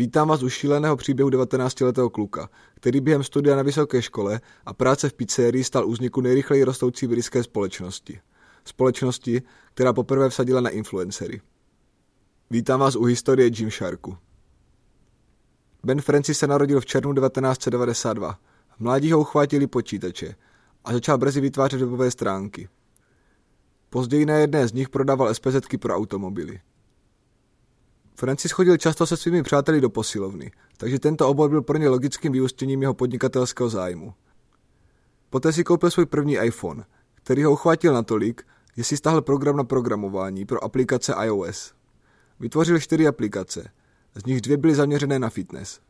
Vítám vás u šíleného příběhu 19-letého kluka, který během studia na vysoké škole a práce v pizzerii stal úzniku nejrychleji rostoucí britské společnosti. Společnosti, která poprvé vsadila na influencery. Vítám vás u historie Gymsharku. Ben Francis se narodil v červnu 1992. V mládí ho uchvátili počítače a začal brzy vytvářet webové stránky. Později na jedné z nich prodával SPZky pro automobily. Francis chodil často se svými přáteli do posilovny, takže tento obor byl pro ně logickým vyústěním jeho podnikatelského zájmu. Poté si koupil svůj první iPhone, který ho uchvátil natolik, že si stáhl program na programování pro aplikace iOS. Vytvořil čtyři aplikace, z nich dvě byly zaměřené na fitness.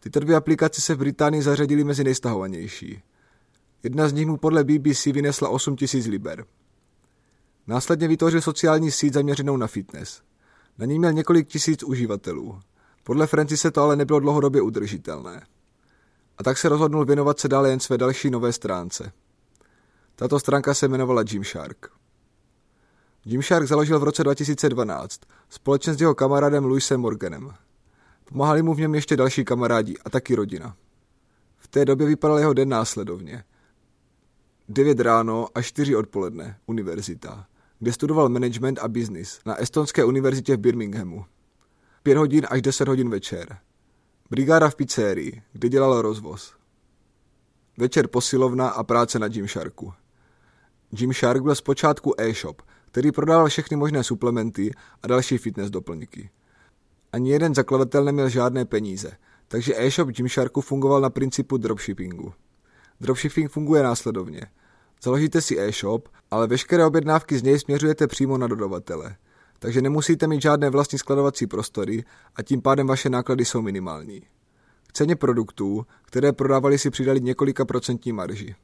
Tyto dvě aplikace se v Británii zařadily mezi nejstahovanější. Jedna z nich mu podle BBC vynesla 8000 liber. Následně vytvořil sociální síť zaměřenou na fitness – na ní měl několik tisíc uživatelů. Podle Francise to ale nebylo dlouhodobě udržitelné. A tak se rozhodnul věnovat se dále jen své další nové stránce. Tato stránka se jmenovala Gymshark. Gymshark založil v roce 2012 společně s jeho kamarádem Louisem Morganem. Pomáhali mu v něm ještě další kamarádi a taky rodina. V té době vypadal jeho den následovně. 9 ráno a 4 odpoledne, univerzita kde studoval management a business na Estonské univerzitě v Birminghamu. 5 hodin až 10 hodin večer. Brigáda v pizzerii, kde dělal rozvoz. Večer posilovna a práce na Gymsharku. Gymshark byl zpočátku e-shop, který prodával všechny možné suplementy a další fitness doplňky. Ani jeden zakladatel neměl žádné peníze, takže e-shop Gymsharku fungoval na principu dropshippingu. Dropshipping funguje následovně – Založíte si e-shop, ale veškeré objednávky z něj směřujete přímo na dodavatele. Takže nemusíte mít žádné vlastní skladovací prostory a tím pádem vaše náklady jsou minimální. K ceně produktů, které prodávali si přidali několika procentní marži.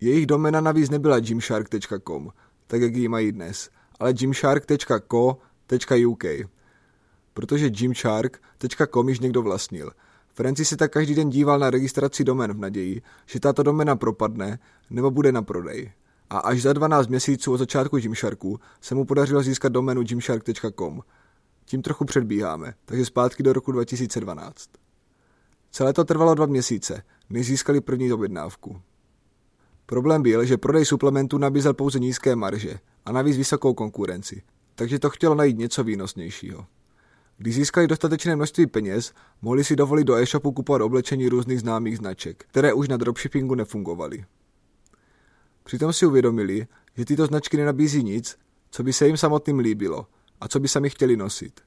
Jejich domena navíc nebyla gymshark.com, tak jak ji mají dnes, ale gymshark.co.uk, protože gymshark.com již někdo vlastnil – Francis se tak každý den díval na registraci domen v naději, že tato domena propadne nebo bude na prodej. A až za 12 měsíců od začátku Gymsharku se mu podařilo získat doménu gymshark.com. Tím trochu předbíháme, takže zpátky do roku 2012. Celé to trvalo dva měsíce, než získali první objednávku. Problém byl, že prodej suplementů nabízel pouze nízké marže a navíc vysokou konkurenci, takže to chtělo najít něco výnosnějšího. Když získali dostatečné množství peněz, mohli si dovolit do e-shopu kupovat oblečení různých známých značek, které už na dropshippingu nefungovaly. Přitom si uvědomili, že tyto značky nenabízí nic, co by se jim samotným líbilo a co by sami chtěli nosit.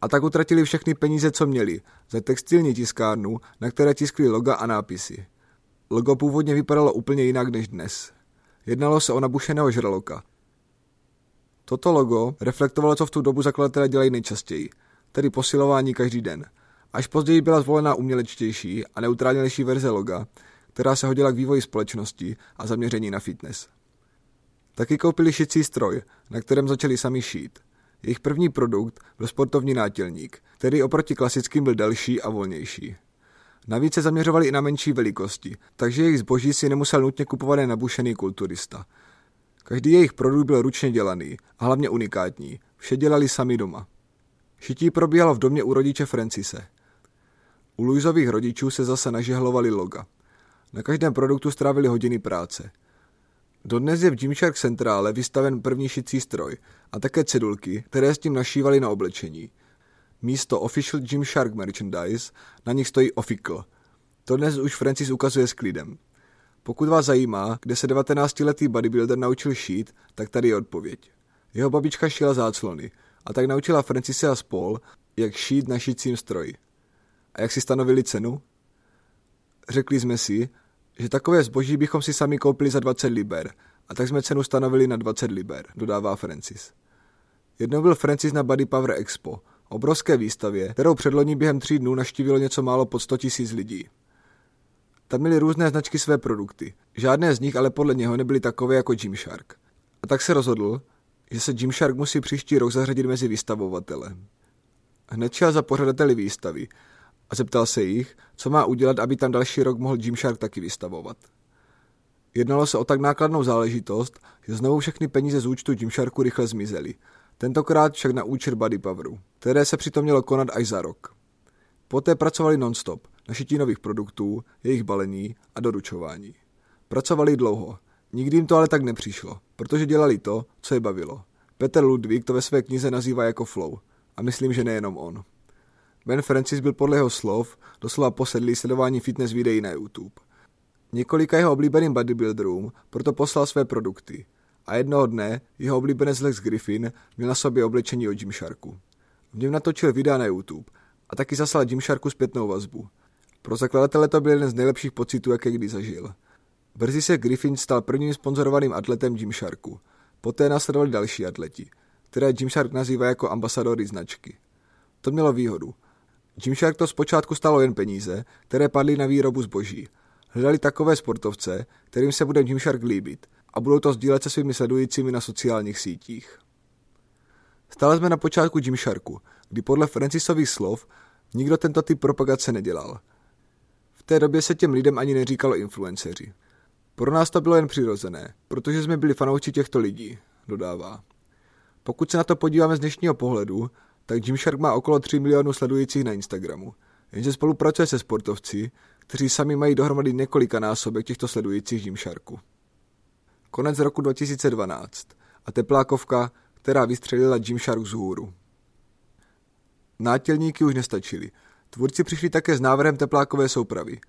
A tak utratili všechny peníze, co měli, za textilní tiskárnu, na které tiskli loga a nápisy. Logo původně vypadalo úplně jinak než dnes. Jednalo se o nabušeného žraloka. Toto logo reflektovalo, co v tu dobu zakladatelé dělají nejčastěji – tedy posilování každý den. Až později byla zvolena umělečtější a neutrálnější verze loga, která se hodila k vývoji společnosti a zaměření na fitness. Taky koupili šicí stroj, na kterém začali sami šít. Jejich první produkt byl sportovní nátělník, který oproti klasickým byl delší a volnější. Navíc se zaměřovali i na menší velikosti, takže jejich zboží si nemusel nutně kupovat jen nabušený kulturista. Každý jejich produkt byl ručně dělaný a hlavně unikátní. Vše dělali sami doma. Šití probíhalo v domě u rodiče Francise. U Luizových rodičů se zase nažehlovali loga. Na každém produktu strávili hodiny práce. Dodnes je v Gymshark Centrále vystaven první šicí stroj a také cedulky, které s tím našívali na oblečení. Místo Official Gymshark Merchandise na nich stojí Official. To dnes už Francis ukazuje s klidem. Pokud vás zajímá, kde se 19-letý bodybuilder naučil šít, tak tady je odpověď. Jeho babička šila záclony – a tak naučila Francise a spol, jak šít na šícím stroji. A jak si stanovili cenu? Řekli jsme si, že takové zboží bychom si sami koupili za 20 liber a tak jsme cenu stanovili na 20 liber, dodává Francis. Jednou byl Francis na Body Power Expo, obrovské výstavě, kterou předloní během tří dnů naštívilo něco málo pod 100 000 lidí. Tam měli různé značky své produkty. Žádné z nich ale podle něho nebyly takové jako Gymshark. A tak se rozhodl, že se Gymshark musí příští rok zařadit mezi vystavovatele. Hned šel za pořadateli výstavy a zeptal se jich, co má udělat, aby tam další rok mohl Gymshark taky vystavovat. Jednalo se o tak nákladnou záležitost, že znovu všechny peníze z účtu Gymsharku rychle zmizely. Tentokrát však na účet Body Poweru, které se přitom mělo konat až za rok. Poté pracovali non-stop na šití nových produktů, jejich balení a doručování. Pracovali dlouho. Nikdy jim to ale tak nepřišlo, protože dělali to, co je bavilo. Peter Ludwig to ve své knize nazývá jako flow. A myslím, že nejenom on. Ben Francis byl podle jeho slov doslova posedlý sledování fitness videí na YouTube. Několika jeho oblíbeným bodybuilderům proto poslal své produkty a jednoho dne jeho oblíbenec Lex Griffin měl na sobě oblečení od Gymsharku. V něm natočil videa na YouTube a taky zaslal Gymsharku zpětnou vazbu. Pro zakladatele to byl jeden z nejlepších pocitů, jaké kdy zažil. Brzy se Griffin stal prvním sponzorovaným atletem Gymsharku. Poté následovali další atleti, které Gymshark nazývá jako ambasadory značky. To mělo výhodu. Gymshark to zpočátku stalo jen peníze, které padly na výrobu zboží. Hledali takové sportovce, kterým se bude Gymshark líbit a budou to sdílet se svými sledujícími na sociálních sítích. Stále jsme na počátku Gymsharku, kdy podle Francisových slov nikdo tento typ propagace nedělal. V té době se těm lidem ani neříkalo influenceři. Pro nás to bylo jen přirozené, protože jsme byli fanoušci těchto lidí, dodává. Pokud se na to podíváme z dnešního pohledu, tak Gymshark má okolo 3 milionů sledujících na Instagramu, jenže spolupracuje se sportovci, kteří sami mají dohromady několika násobek těchto sledujících Gymsharku. Konec roku 2012 a teplákovka, která vystřelila Gymshark z hůru. Nátělníky už nestačily. Tvůrci přišli také s návrhem teplákové soupravy.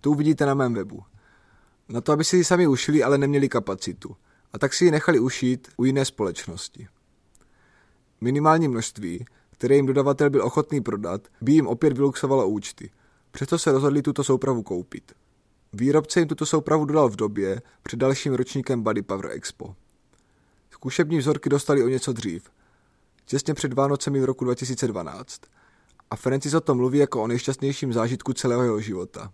Tu uvidíte na mém webu. Na to, aby si ji sami ušili, ale neměli kapacitu. A tak si ji nechali ušít u jiné společnosti. Minimální množství, které jim dodavatel byl ochotný prodat, by jim opět vyluxovalo účty. Přesto se rozhodli tuto soupravu koupit. Výrobce jim tuto soupravu dodal v době před dalším ročníkem Body Power Expo. Zkušební vzorky dostali o něco dřív, těsně před Vánocemi v roku 2012. A Francis o tom mluví jako o nejšťastnějším zážitku celého jeho života.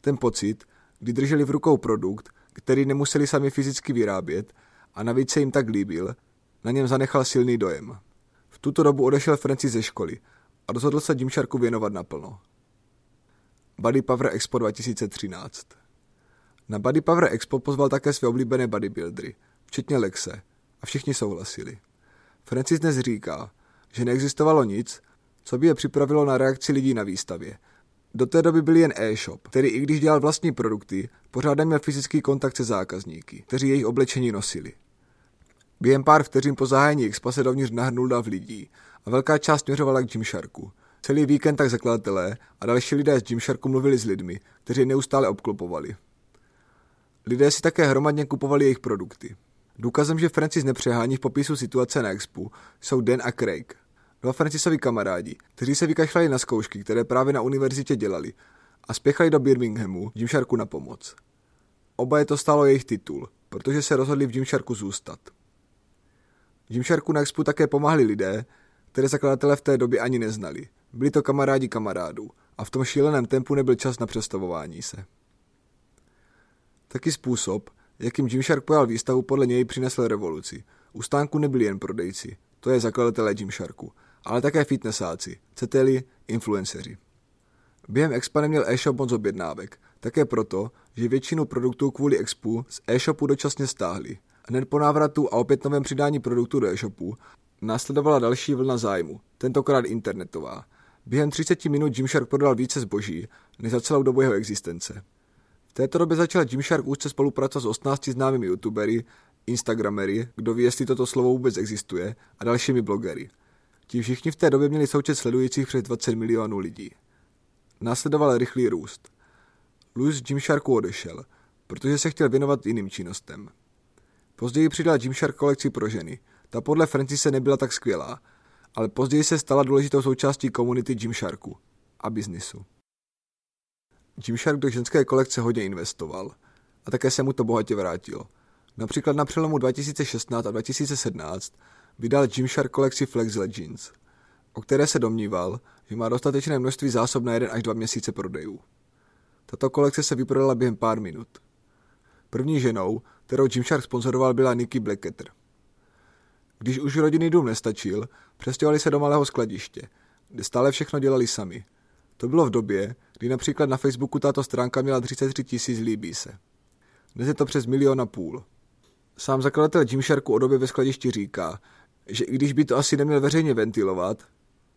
Ten pocit, kdy drželi v rukou produkt, který nemuseli sami fyzicky vyrábět a navíc se jim tak líbil, na něm zanechal silný dojem. V tuto dobu odešel Francis ze školy a rozhodl se Gymsharku věnovat naplno. Body Power Expo 2013 Na Body Power Expo pozval také své oblíbené bodybuildery, včetně Lexe, a všichni souhlasili. Francis dnes říká, že neexistovalo nic, co by je připravilo na reakci lidí na výstavě. Do té doby byl jen e-shop, který i když dělal vlastní produkty, pořád neměl fyzický kontakt se zákazníky, kteří jejich oblečení nosili. Během pár vteřin po zahájení expa se dovnitř nahrnul dav lidí a velká část směřovala k Gymsharku. Celý víkend tak zakladatelé a další lidé z Gymsharku mluvili s lidmi, kteří neustále obklopovali. Lidé si také hromadně kupovali jejich produkty. Důkazem, že Francis nepřehání v popisu situace na expu, jsou Dan a Craig, dva Francisovi kamarádi, kteří se vykašlali na zkoušky, které právě na univerzitě dělali a spěchali do Birminghamu Gymsharku na pomoc. Oba je to stálo jejich titul, protože se rozhodli v Gymsharku zůstat. Gymsharku na expu také pomáhali lidé, které zakladatelé v té době ani neznali. Byli to kamarádi kamarádů a v tom šíleném tempu nebyl čas na přestavování se. Taky způsob, jakým Gymshark pojal výstavu, podle něj přinesl revoluci. U stánku nebyli jen prodejci, to je zakladatelé Gymsharku, ale také fitnessáci, ceteli, influenceři. Během Expa neměl e-shop moc objednávek, také proto, že většinu produktů kvůli Expu z e-shopu dočasně stáhli. Hned po návratu a opět novém přidání produktů do e-shopu následovala další vlna zájmu, tentokrát internetová. Během 30 minut Gymshark prodal více zboží než za celou dobu jeho existence. V této době začal Gymshark úzce spolupracovat s 18 známými youtubery, instagramery, kdo ví, jestli toto slovo vůbec existuje, a dalšími blogery. Ti všichni v té době měli součet sledujících přes 20 milionů lidí. Následoval rychlý růst. Louis z Gymsharku odešel, protože se chtěl věnovat jiným činnostem. Později přidal Gymshark kolekci pro ženy. Ta podle Francise nebyla tak skvělá, ale později se stala důležitou součástí komunity Gymsharku a biznisu. Gymshark do ženské kolekce hodně investoval a také se mu to bohatě vrátilo. Například na přelomu 2016 a 2017 vydal Gymshark kolekci Flex Legends, o které se domníval, že má dostatečné množství zásob na jeden až dva měsíce prodejů. Tato kolekce se vyprodala během pár minut. První ženou, kterou Gymshark sponzoroval, byla Nikki Blackketter. Když už rodinný dům nestačil, přestěhovali se do malého skladiště, kde stále všechno dělali sami. To bylo v době, kdy například na Facebooku tato stránka měla 33 tisíc líbí se. Dnes je to přes milion a půl. Sám zakladatel Gymsharku o době ve skladišti říká, že i když by to asi neměl veřejně ventilovat,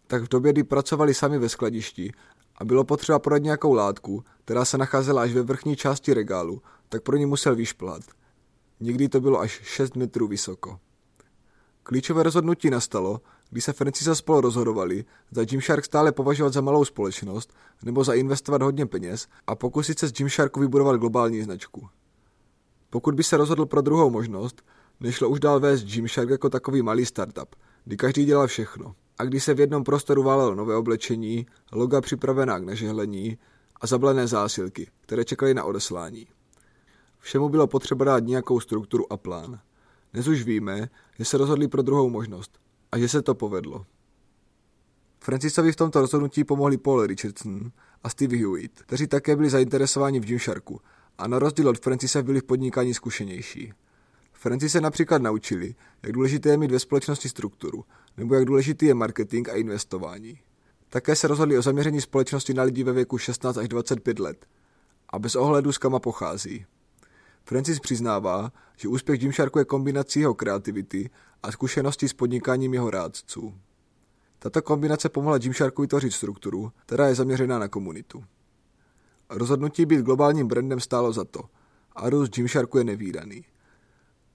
tak v době, kdy pracovali sami ve skladišti a bylo potřeba prodat nějakou látku, která se nacházela až ve vrchní části regálu, tak pro ní musel vyšplat. Někdy to bylo až 6 metrů vysoko. Klíčové rozhodnutí nastalo, když se Francis a spolu rozhodovali, za Gymshark stále považovat za malou společnost nebo za investovat hodně peněz a pokusit se z Gymsharku vybudovat globální značku. Pokud by se rozhodl pro druhou možnost, nešlo už dál vést Gymshark jako takový malý startup, kdy každý dělal všechno. A když se v jednom prostoru válelo nové oblečení, loga připravená k nažehlení a zablené zásilky, které čekaly na odeslání. Všemu bylo potřeba dát nějakou strukturu a plán. Dnes už víme, že se rozhodli pro druhou možnost a že se to povedlo. Francisovi v tomto rozhodnutí pomohli Paul Richardson a Steve Hewitt, kteří také byli zainteresováni v Gymsharku a na rozdíl od Francise byli v podnikání zkušenější. Franci se například naučili, jak důležité je mít ve společnosti strukturu, nebo jak důležitý je marketing a investování. Také se rozhodli o zaměření společnosti na lidi ve věku 16 až 25 let a bez ohledu s kama pochází. Francis přiznává, že úspěch Gymsharku je kombinací jeho kreativity a zkušeností s podnikáním jeho rádců. Tato kombinace pomohla Gymsharku vytvořit strukturu, která je zaměřená na komunitu. Rozhodnutí být globálním brandem stálo za to a růst Gymsharku je nevýdaný.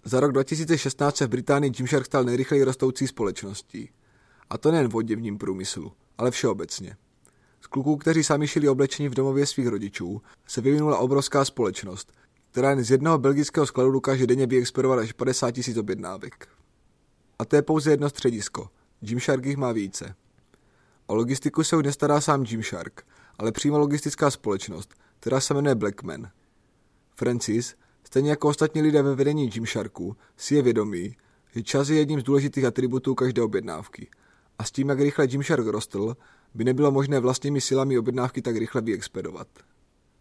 Za rok 2016 se v Británii Gymshark stal nejrychleji rostoucí společností. A to nejen v oděvním průmyslu, ale všeobecně. Z kluků, kteří sami šili oblečení v domově svých rodičů, se vyvinula obrovská společnost, která jen z jednoho belgického skladu dokáže denně vyexpedovat až 50 tisíc objednávek. A to je pouze jedno středisko. Gymshark jich má více. O logistiku se už nestará sám Gymshark, ale přímo logistická společnost, která se jmenuje Blackman. Francis, stejně jako ostatní lidé ve vedení Gymsharku, si je vědomý, že čas je jedním z důležitých atributů každé objednávky. A s tím, jak rychle Gymshark rostl, by nebylo možné vlastními silami objednávky tak rychle vyexpedovat.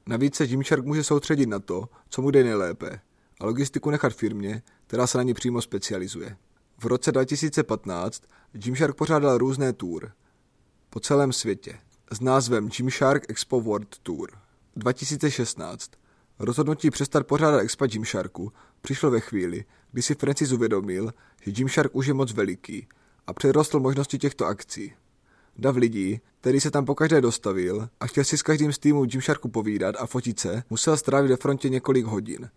Navíc se Gymshark může soustředit na to, co mu jde nejlépe, a logistiku nechat firmě, která se na ně přímo specializuje. V roce 2015 Gymshark pořádal různé tour po celém světě s názvem Gymshark Expo World Tour. 2016 Rozhodnutí přestat pořádat Expo Gymsharku přišlo ve chvíli, kdy si Francis uvědomil, že Gymshark už je moc veliký a přerostl možnosti těchto akcí. Dav lidí, který se tam pokaždé dostavil a chtěl si s každým z týmů Gymsharku povídat a fotit se, musel strávit ve frontě několik hodin.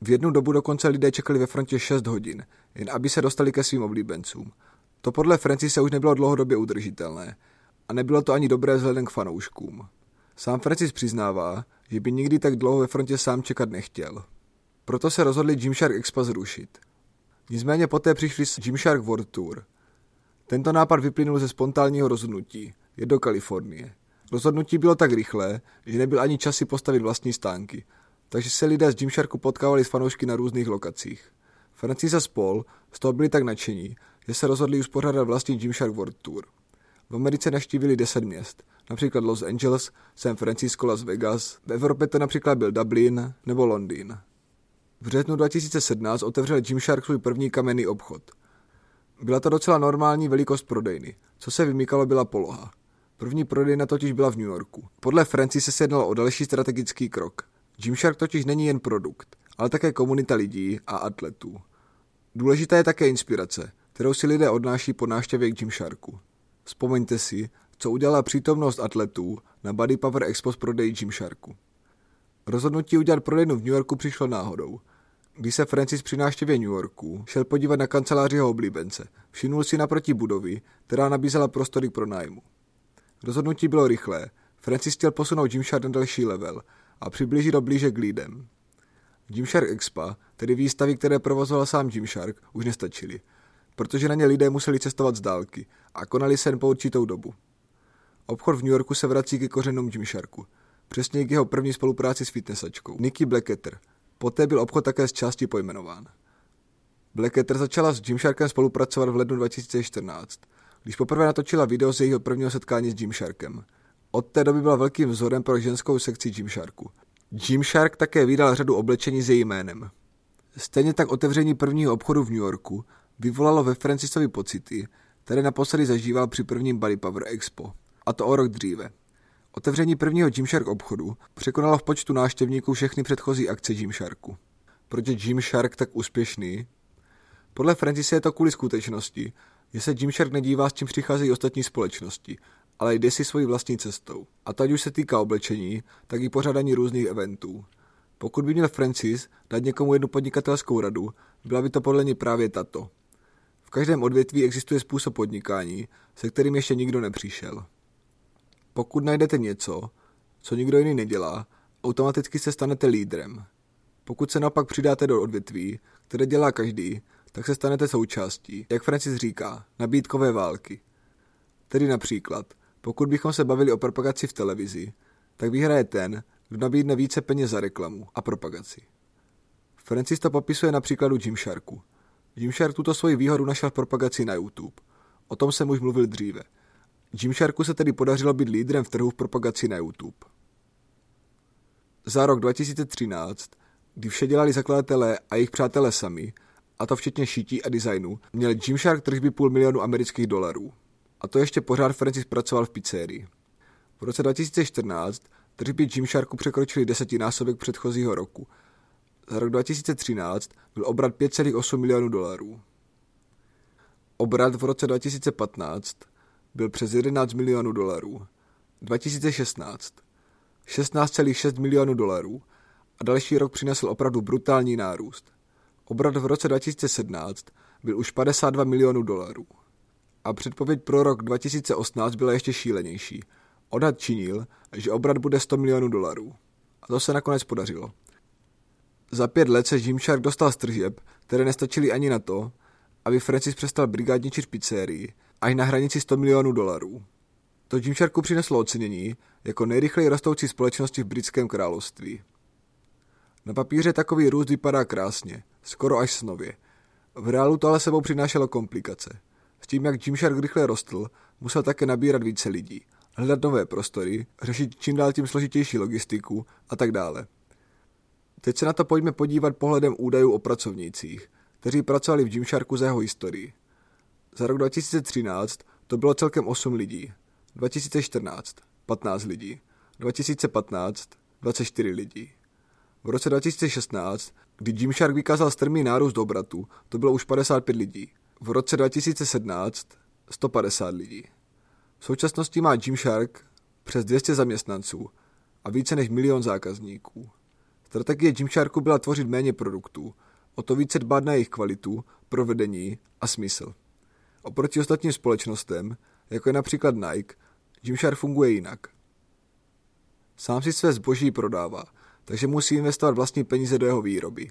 V jednu dobu dokonce lidé čekali ve frontě 6 hodin, jen aby se dostali ke svým oblíbencům. To podle se už nebylo dlouhodobě udržitelné a nebylo to ani dobré vzhledem k fanouškům. Sám Francis přiznává, že by nikdy tak dlouho ve frontě sám čekat nechtěl. Proto se rozhodli Gymshark Expo zrušit. Nicméně poté přišli s Gymshark World Tour. Tento nápad vyplynul ze spontánního rozhodnutí. Je do Kalifornie. Rozhodnutí bylo tak rychlé, že nebyl ani čas si postavit vlastní stánky, takže se lidé z Gymsharku potkávali s fanoušky na různých lokacích. Francis a Paul z toho byli tak nadšení, že se rozhodli uspořádat vlastní Gymshark World Tour. V Americe naštívili 10 měst, například Los Angeles, San Francisco, Las Vegas, v Evropě to například byl Dublin nebo Londýn. V březnu 2017 otevřel Gymshark svůj první kamenný obchod. Byla to docela normální velikost prodejny. Co se vymykalo byla poloha. První prodejna totiž byla v New Yorku. Podle Francis se jednalo o další strategický krok. Gymshark totiž není jen produkt, ale také komunita lidí a atletů. Důležitá je také inspirace, kterou si lidé odnáší po návštěvě k Gymsharku. Vzpomeňte si, co udělala přítomnost atletů na Body Power Expo s prodeji Gymsharku. Rozhodnutí udělat prodejnu v New Yorku přišlo náhodou. Když se Francis při návštěvě New Yorku šel podívat na kanceláři jeho oblíbence, všimnul si naproti budovy, která nabízela prostory pro nájmu. Rozhodnutí bylo rychlé. Francis chtěl posunout Gymshark na další level a přiblížit ho blíže k lidem. Gymshark Expo, tedy výstavy, které provozoval sám Gymshark, už nestačily protože na ně lidé museli cestovat z dálky a konali se jen po určitou dobu. Obchod v New Yorku se vrací ke kořenům Gymsharku, přesně k jeho první spolupráci s fitnessačkou, Nikki Blacketter. Poté byl obchod také z části pojmenován. Blacketter začala s Gymsharkem spolupracovat v lednu 2014, když poprvé natočila video z jejího prvního setkání s Gymsharkem. Od té doby byla velkým vzorem pro ženskou sekci Gymsharku. Gymshark také vydal řadu oblečení s jejím jménem. Stejně tak otevření prvního obchodu v New Yorku vyvolalo ve Francisovi pocity, které naposledy zažíval při prvním Body Power Expo, a to o rok dříve. Otevření prvního Gymshark obchodu překonalo v počtu návštěvníků všechny předchozí akce Gymsharku. Proč je Gymshark tak úspěšný? Podle Francise je to kvůli skutečnosti, že se Gymshark nedívá, s čím přicházejí ostatní společnosti, ale jde si svojí vlastní cestou. A teď už se týká oblečení, tak i pořádání různých eventů. Pokud by měl Francis dát někomu jednu podnikatelskou radu, byla by to podle ní právě tato. V každém odvětví existuje způsob podnikání, se kterým ještě nikdo nepřišel. Pokud najdete něco, co nikdo jiný nedělá, automaticky se stanete lídrem. Pokud se naopak přidáte do odvětví, které dělá každý, tak se stanete součástí, jak Francis říká, nabídkové války. Tedy například, pokud bychom se bavili o propagaci v televizi, tak vyhraje ten, kdo nabídne více peněz za reklamu a propagaci. Francis to popisuje na příkladu Gymsharku. Gymshark tuto svoji výhodu našel v propagaci na YouTube. O tom jsem už mluvil dříve. Gymsharku se tedy podařilo být lídrem v trhu v propagaci na YouTube. Za rok 2013, kdy vše dělali zakladatelé a jejich přátelé sami, a to včetně šití a designu, měl Gymshark tržby půl milionu amerických dolarů. A to ještě pořád Francis pracoval v pizzerii. V roce 2014 tržby Gymsharku překročily desetinásobek předchozího roku. Za rok 2013 byl obrat 5,8 milionů dolarů. Obrat v roce 2015 byl přes 11 milionů dolarů. 2016 16,6 milionů dolarů a další rok přinesl opravdu brutální nárůst. Obrat v roce 2017 byl už 52 milionů dolarů. A předpověď pro rok 2018 byla ještě šílenější. Odhad činil, že obrat bude 100 milionů dolarů. A to se nakonec podařilo. Za pět let se Gymshark dostal z tržeb, které nestačily ani na to, aby Francis přestal brigádničit pizzerii, až na hranici 100 milionů dolarů. To Gymsharku přineslo ocenění jako nejrychleji rostoucí společnosti v britském království. Na papíře takový růst vypadá krásně, skoro až snově. V reálu to ale sebou přinášelo komplikace. S tím, jak Gymshark rychle rostl, musel také nabírat více lidí, hledat nové prostory, řešit čím dál tím složitější logistiku a tak dále. Teď se na to pojďme podívat pohledem údajů o pracovnících, kteří pracovali v Gymsharku za jeho historii. Za rok 2013 to bylo celkem 8 lidí, 2014 15 lidí, 2015 24 lidí. V roce 2016, kdy Gymshark vykázal strmý nárůst obratu, to bylo už 55 lidí. V roce 2017 150 lidí. V současnosti má Gymshark přes 200 zaměstnanců a více než milion zákazníků. Strategie Gymsharku byla tvořit méně produktů, o to více dbát na jejich kvalitu, provedení a smysl. Oproti ostatním společnostem, jako je například Nike, Gymshark funguje jinak. Sám si své zboží prodává, takže musí investovat vlastní peníze do jeho výroby.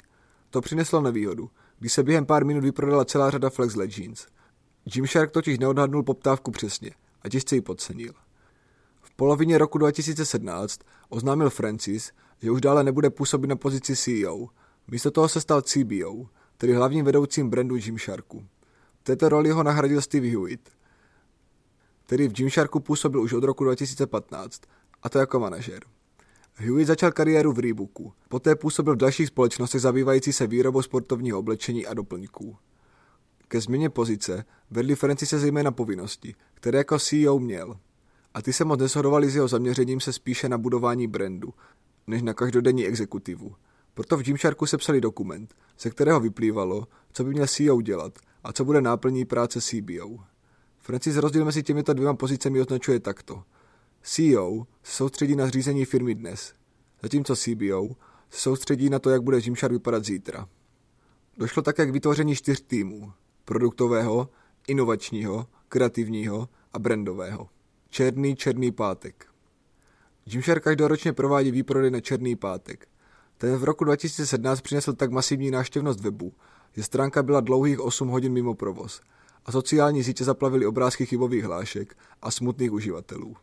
To přineslo nevýhodu, když se během pár minut vyprodala celá řada Flex Legends. Gymshark totiž neodhadnul poptávku přesně a těžce ji podcenil. V polovině roku 2017 oznámil Francis, že už dále nebude působit na pozici CEO. Místo toho se stal CBO, tedy hlavním vedoucím brandu Gymsharku. V této roli ho nahradil Steve Hewitt, který v Gymsharku působil už od roku 2015, a to jako manažer. Hewitt začal kariéru v Reeboku, poté působil v dalších společnostech zabývající se výrobou sportovního oblečení a doplňků. Ke změně pozice vedli se zejména povinnosti, které jako CEO měl. A ty se moc neshodovaly s jeho zaměřením se spíše na budování brandu, než na každodenní exekutivu. Proto v Gymsharku sepsali dokument, ze kterého vyplývalo, co by měl CEO dělat a co bude náplní práce CBO. Francis rozdíl mezi těmito dvěma pozicemi označuje takto. CEO se soustředí na zřízení firmy dnes, zatímco CBO se soustředí na to, jak bude Gymshark vypadat zítra. Došlo také k vytvoření čtyř týmů. Produktového, inovačního, kreativního a brandového. Černý černý pátek. Gymshark každoročně provádí výprodej na Černý pátek. Ten v roku 2017 přinesl tak masivní náštěvnost webu, že stránka byla dlouhých 8 hodin mimo provoz a sociální sítě zaplavily obrázky chybových hlášek a smutných uživatelů.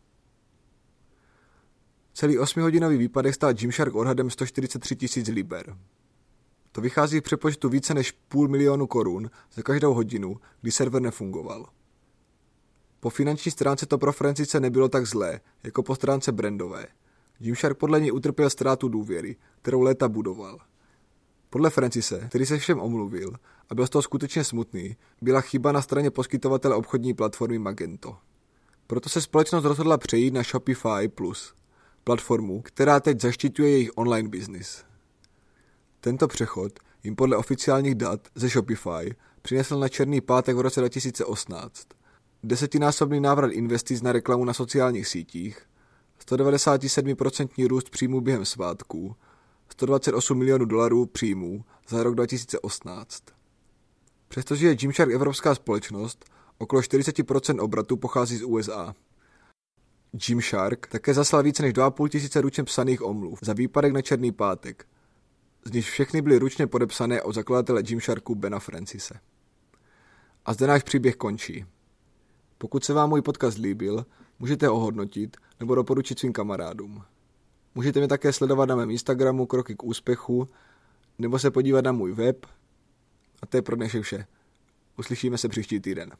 Celý 8-hodinový výpadek stál Gymshark odhadem 143 tisíc liber. To vychází v přepočtu více než půl milionu korun za každou hodinu, kdy server nefungoval. Po finanční stránce to pro Francice nebylo tak zlé, jako po stránce brandové. Gymshark podle něj utrpěl ztrátu důvěry, kterou léta budoval. Podle Francise, který se všem omluvil a byl z toho skutečně smutný, byla chyba na straně poskytovatele obchodní platformy Magento. Proto se společnost rozhodla přejít na Shopify Plus, platformu, která teď zaštiťuje jejich online business. Tento přechod jim podle oficiálních dat ze Shopify přinesl na černý pátek v roce 2018. desetinásobný návrat investic na reklamu na sociálních sítích, 197% růst příjmů během svátků, 128 milionů dolarů příjmů za rok 2018. Přestože je Gymshark evropská společnost, okolo 40% obratu pochází z USA. Gymshark také zaslal více než 2,5 tisíce ručně psaných omluv za výpadek na Černý pátek, z nich všechny byly ručně podepsané od zakladatele Gymsharku Bena Francise. A zde náš příběh končí. Pokud se vám můj podcast líbil, můžete ho hodnotit nebo doporučit svým kamarádům. Můžete mě také sledovat na mém Instagramu Kroky k úspěchu nebo se podívat na můj web. A to je pro dnešek vše. Uslyšíme se příští týden.